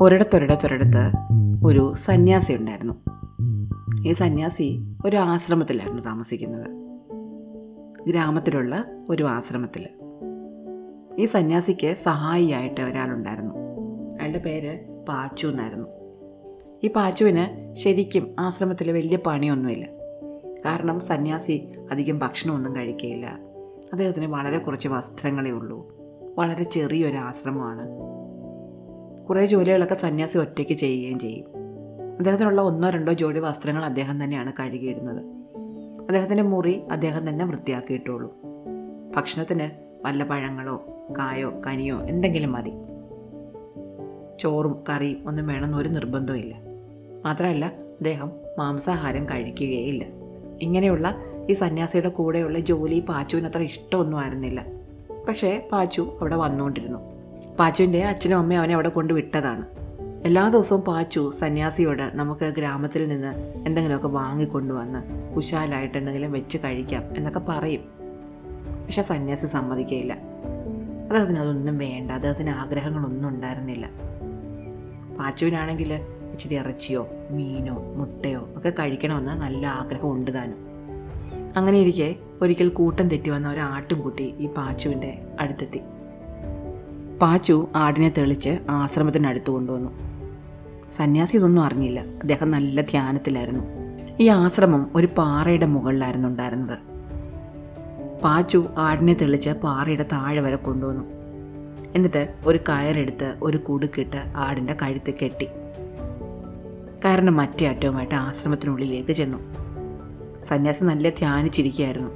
ഒരിടത്തൊരിടത്തൊരിടത്ത് ഒരു സന്യാസി ഉണ്ടായിരുന്നു. ഈ സന്യാസി ഒരു ആശ്രമത്തിലായിരുന്നു താമസിക്കുന്നത്. ഗ്രാമത്തിലുള്ള ഒരു ആശ്രമത്തിൽ. ഈ സന്യാസിക്ക് സഹായിയായിട്ട് ഒരാളുണ്ടായിരുന്നു. അയാളുടെ പേര് പാച്ചു എന്നായിരുന്നു. ഈ പാച്ചുവിന് ശരിക്കും ആശ്രമത്തിൽ വലിയ പണിയൊന്നുമില്ല. കാരണം സന്യാസി അധികം ഭക്ഷണമൊന്നും കഴിക്കുകയില്ല. അദ്ദേഹത്തിന് വളരെ കുറച്ച് വസ്ത്രങ്ങളേ ഉള്ളൂ. വളരെ ചെറിയൊരു ആശ്രമമാണ്. കുറേ ജോലികളൊക്കെ സന്യാസി ഒറ്റയ്ക്ക് ചെയ്യുകയും ചെയ്യും. അദ്ദേഹത്തിനുള്ള ഒന്നോ രണ്ടോ ജോഡി വസ്ത്രങ്ങൾ അദ്ദേഹം തന്നെയാണ് കഴുകിയിടുന്നത്. അദ്ദേഹത്തിന്റെ മുറി അദ്ദേഹം തന്നെ വൃത്തിയാക്കിയിട്ടുള്ളൂ. ഭക്ഷണത്തിന് വല്ല പഴങ്ങളോ കായോ കനിയോ എന്തെങ്കിലും മതി. ചോറും കറിയും ഒന്നും വേണമെന്ന് ഒരു നിർബന്ധമില്ല മാത്രമല്ല അദ്ദേഹം മാംസാഹാരം കഴിക്കുകയില്ല. ഇങ്ങനെയുള്ള ഈ സന്യാസിയുടെ കൂടെയുള്ള ജോലി പാച്ചുവിന് അത്ര ഇഷ്ടമൊന്നും ആയിരുന്നില്ല. പക്ഷേ പാച്ചു അവിടെ വന്നുകൊണ്ടിരുന്നു. പാച്ചുവിന്റെ അച്ഛനും അമ്മയും അവനെ അവിടെ കൊണ്ട് വിട്ടതാണ്. എല്ലാ ദിവസവും പാച്ചു സന്യാസിയോട് നമുക്ക് ഗ്രാമത്തിൽ നിന്ന് എന്തെങ്കിലുമൊക്കെ വാങ്ങിക്കൊണ്ടുവന്ന് കുശാലായിട്ട് എന്തെങ്കിലും വെച്ച് കഴിക്കാം എന്നൊക്കെ പറയും. പക്ഷെ സന്യാസി സമ്മതിക്കയില്ല. അദ്ദേഹത്തിന് അതൊന്നും വേണ്ട അദ്ദേഹത്തിന് ആഗ്രഹങ്ങളൊന്നും ഉണ്ടായിരുന്നില്ല. പാച്ചുവിനാണെങ്കിൽ ഇച്ചിരി ഇറച്ചിയോ മീനോ മുട്ടയോ ഒക്കെ കഴിക്കണമെന്ന് നല്ല ആഗ്രഹം ഉണ്ട് താനും. അങ്ങനെ ഇരിക്കെ ഒരിക്കൽ കൂട്ടം തെറ്റി വന്ന ഒരു ആട്ടുംകുട്ടി ഈ പാച്ചുവിന്റെ അടുത്തെത്തി. പാച്ചു ആടിനെ തെളിച്ച് ആശ്രമത്തിനടുത്ത് കൊണ്ടുവന്നു. സന്യാസി ഇതൊന്നും അറിഞ്ഞില്ല. അദ്ദേഹം നല്ല ധ്യാനത്തിലായിരുന്നു. ഈ ആശ്രമം ഒരു പാറയുടെ മുകളിലായിരുന്നു ഉണ്ടായിരുന്നത്. പാച്ചു ആടിനെ തെളിച്ച് പാറയുടെ താഴെ വരെ കൊണ്ടുവന്നു. എന്നിട്ട് ഒരു കയറെടുത്ത് ഒരു കുടുക്കിട്ട് ആടിന്റെ കഴുത്ത് കെട്ടി. കയറിന്റെ മറ്റേ അറ്റവുമായിട്ട് ആശ്രമത്തിനുള്ളിലേക്ക് ചെന്നു. സന്യാസി നല്ല ധ്യാനിച്ചിരിക്കുകയായിരുന്നു.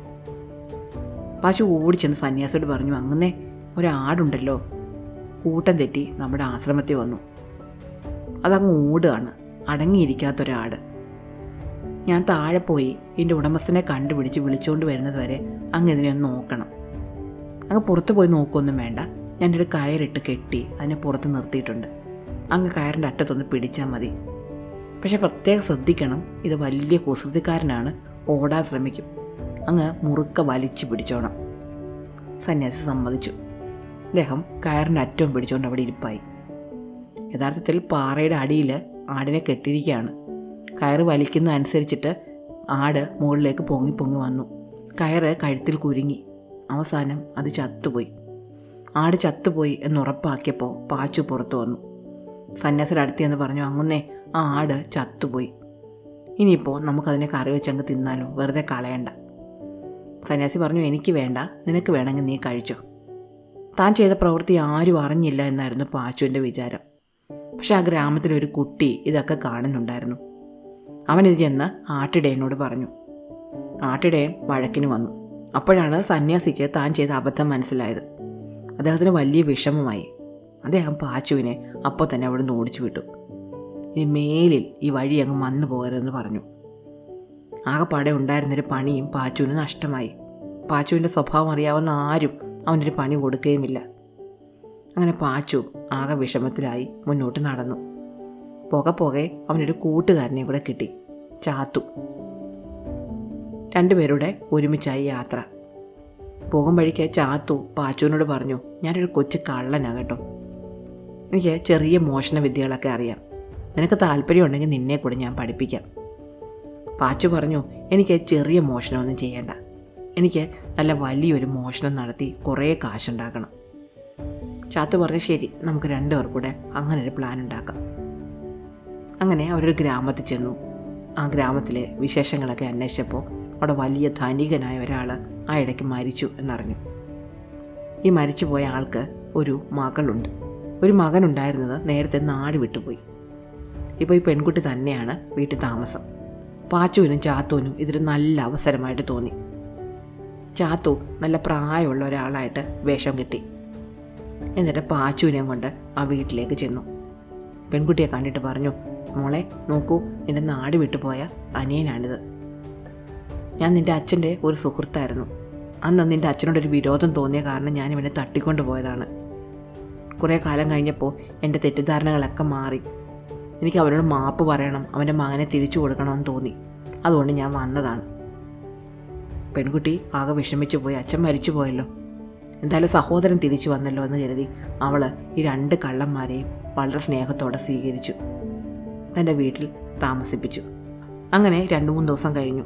പാച്ചു ഓടിച്ചെന്ന് സന്യാസിയോട് പറഞ്ഞു അങ്ങനെ ഒരാടുണ്ടല്ലോ കൂട്ടം തെറ്റി നമ്മുടെ ആശ്രമത്തിൽ വന്നു. അതങ്ങ് ഓടുകയാണ്. അടങ്ങിയിരിക്കാത്തൊരാട്. ഞാൻ താഴെ പോയി എന്റെ ഉടമസ്ഥനെ കണ്ടുപിടിച്ച് വിളിച്ചുകൊണ്ട് വരുന്നത് വരെ അങ്ങ് ഇതിനെ ഒന്ന് നോക്കണം. അങ്ങ് പുറത്ത് പോയി നോക്കുകയൊന്നും വേണ്ട. ഞാൻ ഞാനൊരു കയറിട്ട് കെട്ടി അതിനെ പുറത്ത് നിർത്തിയിട്ടുണ്ട്. അങ്ങ് കയറിന്റെ അറ്റത്തൊന്ന് പിടിച്ചാൽ മതി. പക്ഷെ പ്രത്യേകം ശ്രദ്ധിക്കണം ഇത് വലിയ കുസൃതിക്കാരനാണ്. ഓടാൻ ശ്രമിക്കും. അങ്ങ് മുറുക്ക വലിച്ചു പിടിച്ചോണം. സന്യാസി സമ്മതിച്ചു. അദ്ദേഹം കയറിന്റെ അറ്റവും പിടിച്ചുകൊണ്ട് അവിടെ ഇരിപ്പായി. യഥാർത്ഥത്തിൽ പാറയുടെ അടിയിൽ ആടിനെ കെട്ടിയിരിക്കുകയാണ്. കയറ് വലിക്കുന്ന അനുസരിച്ചിട്ട് ആട് മുകളിലേക്ക് പൊങ്ങി പൊങ്ങി വന്നു. കയറ് കഴുത്തിൽ കുരുങ്ങി. അവസാനം അത് ചത്തുപോയി. ആട് ചത്തുപോയി എന്നുറപ്പാക്കിയപ്പോൾ പാച്ചു പുറത്തു വന്നു. സന്യാസിയുടെ അടുത്ത് എന്ന് പറഞ്ഞു അങ്ങുന്നേ ആ ആട് ചത്തുപോയി. ഇനിയിപ്പോൾ നമുക്കതിനെ കറി വെച്ചങ്ങ് തിന്നാലോ? വെറുതെ കളയണ്ട. സന്യാസി പറഞ്ഞു എനിക്ക് വേണ്ട. നിനക്ക് വേണമെങ്കിൽ നീ കഴിച്ചോ. താൻ ചെയ്ത പ്രവൃത്തി ആരും അറിഞ്ഞില്ല എന്നായിരുന്നു പാച്ചുവിന്റെ വിചാരം. പക്ഷെ ആ ഗ്രാമത്തിലൊരു കുട്ടി ഇതൊക്കെ കാണുന്നുണ്ടായിരുന്നു. അവനിത് ചെന്ന് ആട്ടിടയനോട് പറഞ്ഞു. ആട്ടിടയൻ വഴക്കിന് വന്നു. അപ്പോഴാണ് സന്യാസിക്ക് താൻ ചെയ്ത അബദ്ധം മനസ്സിലായത്. അദ്ദേഹത്തിന് വലിയ വിഷമമായി. അദ്ദേഹം പാച്ചുവിനെ അപ്പോൾ തന്നെ അവിടെ നിന്ന് ഓടിച്ചു വിട്ടു. ഇനി മേലിൽ ഈ വഴി അങ്ങ് വന്നു പോകരുതെന്ന് പറഞ്ഞു. ആകെപ്പാടെ ഉണ്ടായിരുന്നൊരു പണിയും പാച്ചുവിന് നഷ്ടമായി. പാച്ചുവിന്റെ സ്വഭാവം അറിയാവുന്ന ആരും അവനൊരു പണി കൊടുക്കുകയുമില്ല. അങ്ങനെ പാച്ചു ആകെ വിഷമത്തിലായി മുന്നോട്ട് നടന്നു. പോകെ പോകെ അവനൊരു കൂട്ടുകാരനെ കൂടെ കിട്ടി. ചാത്തു. രണ്ടുപേരുടെ ഒരുമിച്ചായി യാത്ര. പോകും വഴിക്ക് ചാത്തു പാച്ചുവിനോട് പറഞ്ഞു ഞാനൊരു കൊച്ചു കള്ളനാണ് കേട്ടോ. എനിക്ക് ചെറിയ മോഷണ വിദ്യകളൊക്കെ അറിയാം. നിനക്ക് താല്പര്യമുണ്ടെങ്കിൽ നിന്നെ കൂടെ ഞാൻ പഠിപ്പിക്കാം. പാച്ചു പറഞ്ഞു എനിക്ക് ചെറിയ മോഷണമൊന്നും ചെയ്യേണ്ട. എനിക്ക് നല്ല വലിയൊരു മോഷണം നടത്തി കുറേ കാശുണ്ടാക്കണം. ചാത്തു പറഞ്ഞു ശരി നമുക്ക് രണ്ടുപേർ കൂടെ അങ്ങനെ ഒരു പ്ലാൻ ഉണ്ടാക്കാം. അങ്ങനെ അവരൊരു ഗ്രാമത്തിൽ ചെന്നു. ആ ഗ്രാമത്തിലെ വിശേഷങ്ങളൊക്കെ അന്വേഷിച്ചപ്പോൾ അവിടെ വലിയ ധനികനായ ഒരാൾ ആ ഇടയ്ക്ക് മരിച്ചു എന്നറിഞ്ഞു. ഈ മരിച്ചുപോയ ആൾക്ക് ഒരു മകളുണ്ട്. ഒരു മകനുണ്ടായിരുന്നത് നേരത്തെ നാട് വിട്ടുപോയി. ഇപ്പോൾ ഈ പെൺകുട്ടി തന്നെയാണ് വീട്ടിൽ താമസം. പാച്ചുവിനും ചാത്തുവിനും ഇതൊരു നല്ല അവസരമായിട്ട് തോന്നി. ചാത്തു നല്ല പ്രായമുള്ള ഒരാളായിട്ട് വേഷം കിട്ടി. എന്നിട്ട് പാച്ചുവിനെയും കൊണ്ട് ആ വീട്ടിലേക്ക് ചെന്നു. പെൺകുട്ടിയെ കണ്ടിട്ട് പറഞ്ഞു മോളെ നോക്കൂ നിന്റെ നാട് വിട്ടുപോയ അനിയനാണിത്. ഞാൻ നിന്റെ അച്ഛന്റെ ഒരു സുഹൃത്തായിരുന്നു. അന്ന് നിന്റെ അച്ഛനോടൊരു വിരോധം തോന്നിയ കാരണം ഞാൻ ഇവനെ തട്ടിക്കൊണ്ട് പോയതാണ്. കുറേ കാലം കഴിഞ്ഞപ്പോൾ എന്റെ തെറ്റിദ്ധാരണകളൊക്കെ മാറി. എനിക്ക് അവനോട് മാപ്പ് പറയണം അവന്റെ മകനെ തിരിച്ചു കൊടുക്കണമെന്ന് തോന്നി. അതുകൊണ്ട് ഞാൻ വന്നതാണ്. പെൺകുട്ടി ആകെ വിഷമിച്ചു പോയി. അച്ഛൻ മരിച്ചു പോയല്ലോ. എന്തായാലും സഹോദരൻ തിരിച്ചു വന്നല്ലോ എന്ന് കരുതി അവൾ ഈ രണ്ട് കള്ളന്മാരെയും വളരെ സ്നേഹത്തോടെ സ്വീകരിച്ചു. തന്റെ വീട്ടിൽ താമസിപ്പിച്ചു. അങ്ങനെ രണ്ട് മൂന്ന് ദിവസം കഴിഞ്ഞു.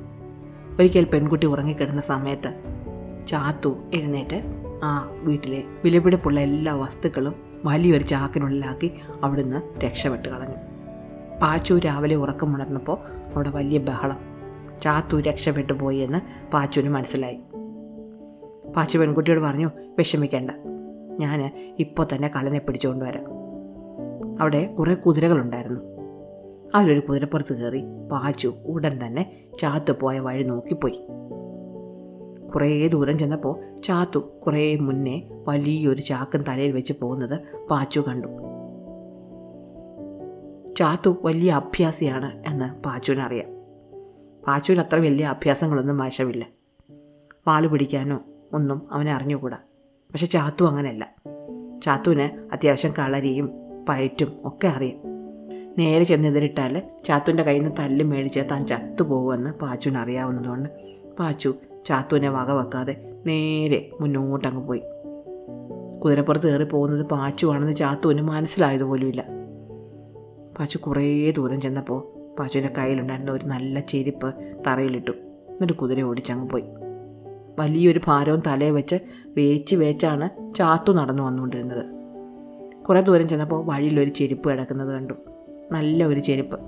ഒരിക്കൽ പെൺകുട്ടി ഉറങ്ങിക്കിടന്ന സമയത്ത് ചാത്തു എഴുന്നേറ്റ് ആ വീട്ടിലെ വിലപിടിപ്പുള്ള എല്ലാ വസ്തുക്കളും വലിയൊരു ചാക്കിനുള്ളിലാക്കി അവിടുന്ന് രക്ഷപ്പെട്ട് കളഞ്ഞു. പാച്ചു രാവിലെ ഉറക്കമുണർന്നപ്പോൾ അവിടെ വലിയ ബഹളം. ചാത്തു രക്ഷപ്പെട്ടു പോയി എന്ന് പാച്ചുവിന് മനസ്സിലായി. പാച്ചു പെൺകുട്ടിയോട് പറഞ്ഞു വിഷമിക്കേണ്ട. ഞാൻ ഇപ്പോൾ തന്നെ കള്ളനെ പിടിച്ചുകൊണ്ട് വരാം. അവിടെ കുറേ കുതിരകളുണ്ടായിരുന്നു. അതിലൊരു കുതിരപ്പുറത്ത് കയറി പാച്ചു ഉടൻ തന്നെ ചാത്തു പോയ വഴി നോക്കിപ്പോയി. കുറേ ദൂരം ചെന്നപ്പോൾ ചാത്തു കുറേ മുന്നേ വലിയൊരു ചാക്കും തലയിൽ വെച്ച് പോകുന്നത് പാച്ചു കണ്ടു. ചാത്തു വലിയ അഭ്യാസിയാണ് എന്ന് പാച്ചുവിനറിയാം. പാച്ചുവിന് അത്ര വലിയ അഭ്യാസങ്ങളൊന്നും വശമില്ല പാൽ പിടിക്കാനോ ഒന്നും അവനെ അറിഞ്ഞുകൂടാ. പക്ഷെ ചാത്തു അങ്ങനെയല്ല. ചാത്തുവിന് അത്യാവശ്യം കളരിയും പയറ്റും ഒക്കെ അറിയാം. നേരെ ചെന്നെതിരിട്ടാൽ ചാത്തുവിന്റെ കയ്യിൽ നിന്ന് തല്ല് മേടിച്ച് താൻ ചത്തുപോകുമെന്ന് പാച്ചുവിന് അറിയാവുന്നതുകൊണ്ട് പാച്ചു ചാത്തുവിനെ വക വെക്കാതെ നേരെ മുന്നോട്ടങ്ങ് പോയി. കുതിരപ്പുറത്ത് കയറി പോകുന്നത് പാച്ചുവാണെന്ന് ചാത്തുവിന് മനസ്സിലായതുപോലുമില്ല പാച്ചു കുറേ ദൂരം ചെന്നപ്പോൾ പാച്ചുവിന്റെ കയ്യിലുണ്ടായിരുന്ന ഒരു നല്ല ചെരുപ്പ് തറയിലിട്ടു. എന്നിട്ട് കുതിര ഓടിച്ചങ്ങ് പോയി. വലിയൊരു ഭാരവും തലയെ വെച്ച് വേച്ച് വേച്ചാണ് ചാത്തു നടന്നു വന്നുകൊണ്ടിരുന്നത്. കുറേ ദൂരം ചെന്നപ്പോൾ വഴിയിലൊരു ചെരുപ്പ് കിടക്കുന്നത് കണ്ടു. നല്ല ഒരു ചെരുപ്പ്.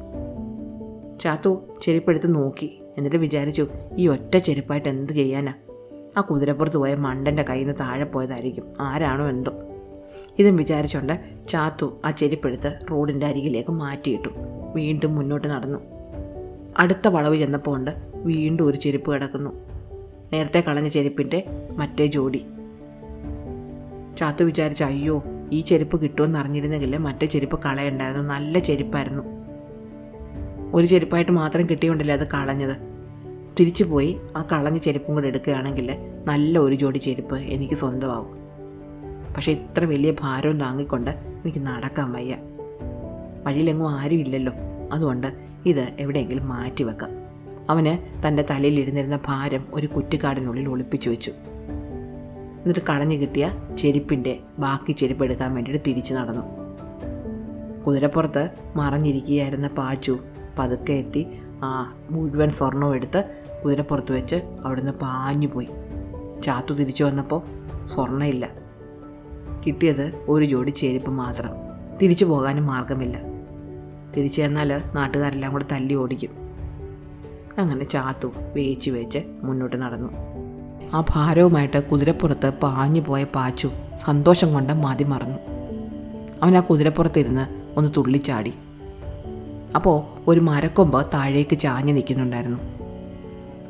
ചാത്തു ചെരുപ്പെടുത്ത് നോക്കി. എന്നിട്ട് വിചാരിച്ചു ഈ ഒറ്റ ചെരുപ്പായിട്ട് എന്ത് ചെയ്യാനാ? ആ കുതിരപ്പുറത്ത് പോയ മണ്ടന്റെ കയ്യിൽ നിന്ന് താഴെ പോയതായിരിക്കും. ആരാണോ എന്തോ. ഇതും വിചാരിച്ചുകൊണ്ട് ചാത്തു ആ ചെരുപ്പെടുത്ത് റോഡിന്റെ അരികിലേക്ക് മാറ്റിയിട്ടു. വീണ്ടും മുന്നോട്ട് നടന്നു. അടുത്ത വളവ് ചെന്നപ്പോൾ ഉണ്ട് വീണ്ടും ഒരു ചെരുപ്പ് കിടക്കുന്നു. നേരത്തെ കളഞ്ഞ ചെരുപ്പിന്റെ മറ്റേ ജോഡി. ചാത്തു വിചാരിച്ച അയ്യോ ഈ ചെരുപ്പ് കിട്ടുമെന്ന് അറിഞ്ഞിരുന്നെങ്കിൽ മറ്റേ ചെരുപ്പ് കളയുണ്ടായിരുന്നു. നല്ല ചെരുപ്പായിരുന്നു. ഒരു ചെരുപ്പായിട്ട് മാത്രം കിട്ടിയോണ്ടല്ലേ അത് കളഞ്ഞത്? തിരിച്ചു പോയി ആ കളഞ്ഞ ചെരുപ്പും കൂടെ എടുക്കുകയാണെങ്കിൽ നല്ല ഒരു ജോഡി ചെരുപ്പ് എനിക്ക് സ്വന്തമാവും. പക്ഷേ ഇത്ര വലിയ ഭാരവും താങ്ങിക്കൊണ്ട് എനിക്ക് നടക്കാൻ വയ്യ. വഴിയിലെങ്ങും ആരുമില്ലല്ലോ. അതുകൊണ്ട് ഇത് എവിടെയെങ്കിലും മാറ്റി വെക്കാം. അവന് തന്റെ തലയിൽ ഇരുന്നിരുന്ന ഭാരം ഒരു കുറ്റിക്കാടിനുള്ളിൽ ഒളിപ്പിച്ചു വെച്ചു. എന്നിട്ട് കളഞ്ഞു കിട്ടിയ ചെരുപ്പിന്റെ ബാക്കി ചെരുപ്പ് എടുക്കാൻ വേണ്ടിയിട്ട് തിരിച്ചു നടന്നു. കുതിരപ്പുറത്ത് മറഞ്ഞിരിക്കുകയായിരുന്ന പാച്ചു പതുക്കെ എത്തി ആ മുഴുവൻ സ്വർണവും എടുത്ത് കുതിരപ്പുറത്ത് വെച്ച് അവിടുന്ന് പാഞ്ഞു പോയി. ചാത്തു തിരിച്ചു വന്നപ്പോൾ സ്വർണമില്ല കിട്ടിയത് ഒരു ജോഡി ചെരുപ്പ് മാത്രം. തിരിച്ചു പോകാനും മാർഗമില്ല. തിരിച്ചു ചെന്നാൽ നാട്ടുകാരെല്ലാം കൂടെ തല്ലി ഓടിക്കും. അങ്ങനെ ചാത്തു വേച്ച് വേച്ച് മുന്നോട്ട് നടന്നു. ആ ഭാരവുമായിട്ട് കുതിരപ്പുറത്ത് പാഞ്ഞു പോയ പാച്ചു സന്തോഷം കൊണ്ട് മതി മറന്നു. അവൻ ആ കുതിരപ്പുറത്തിരുന്ന് ഒന്ന് തുള്ളിച്ചാടി. അപ്പോൾ ഒരു മരക്കൊമ്പ് താഴേക്ക് ചാഞ്ഞ് നിൽക്കുന്നുണ്ടായിരുന്നു.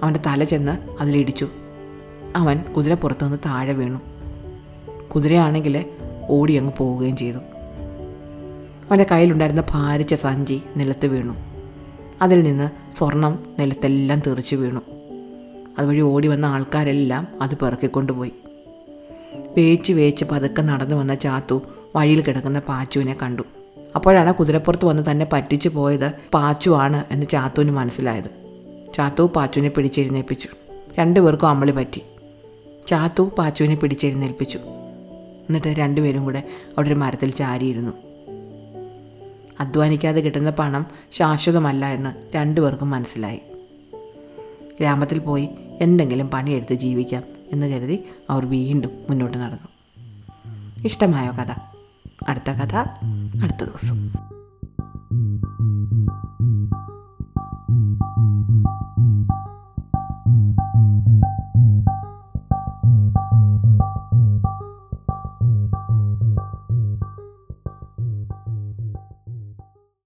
അവന്റെ തല ചെന്ന് അതിലിടിച്ചു. അവൻ കുതിരപ്പുറത്ത് നിന്ന് താഴെ വീണു. കുതിരയാണെങ്കിൽ ഓടി അങ്ങ് പോവുകയും ചെയ്തു. അവന്റെ കയ്യിലുണ്ടായിരുന്ന ഭാരിച്ച സഞ്ചി നിലത്ത് വീണു. അതിൽ നിന്ന് സ്വർണം നിലത്തെല്ലാം തെറിച്ചു വീണു. അതുവഴി ഓടി വന്ന ആൾക്കാരെല്ലാം അത് പിറക്കിക്കൊണ്ടുപോയി. വേച്ച് വേച്ച് പതുക്കെ നടന്നു വന്ന ചാത്തു വഴിയിൽ കിടക്കുന്ന പാച്ചുവിനെ കണ്ടു. അപ്പോഴാണ് കുതിരപ്പുറത്ത് വന്ന് തന്നെ പറ്റിച്ചു പോയത് പാച്ചു ആണ് എന്ന് ചാത്തുവിന് മനസ്സിലായത്. ചാത്തു പാച്ചുവിനെ പിടിച്ചെഴുന്നേൽപ്പിച്ചു. രണ്ടുപേർക്കും അമ്മളി പറ്റി. ചാത്തു പാച്ചുവിനെ പിടിച്ചെഴുന്നേൽപ്പിച്ചു. എന്നിട്ട് രണ്ടുപേരും കൂടെ അവിടെ ഒരു മരത്തിൽ ചാരിയിരുന്നു. അധ്വാനിക്കാതെ കിട്ടുന്ന പണം ശാശ്വതമല്ല എന്ന് രണ്ടുപേർക്കും മനസ്സിലായി. ഗ്രാമത്തിൽ പോയി എന്തെങ്കിലും പണിയെടുത്ത് ജീവിക്കാം എന്ന് കരുതി അവർ വീണ്ടും മുന്നോട്ട് നടന്നു. ഇഷ്ടമായ കഥ? അടുത്ത കഥ അടുത്ത ദിവസം.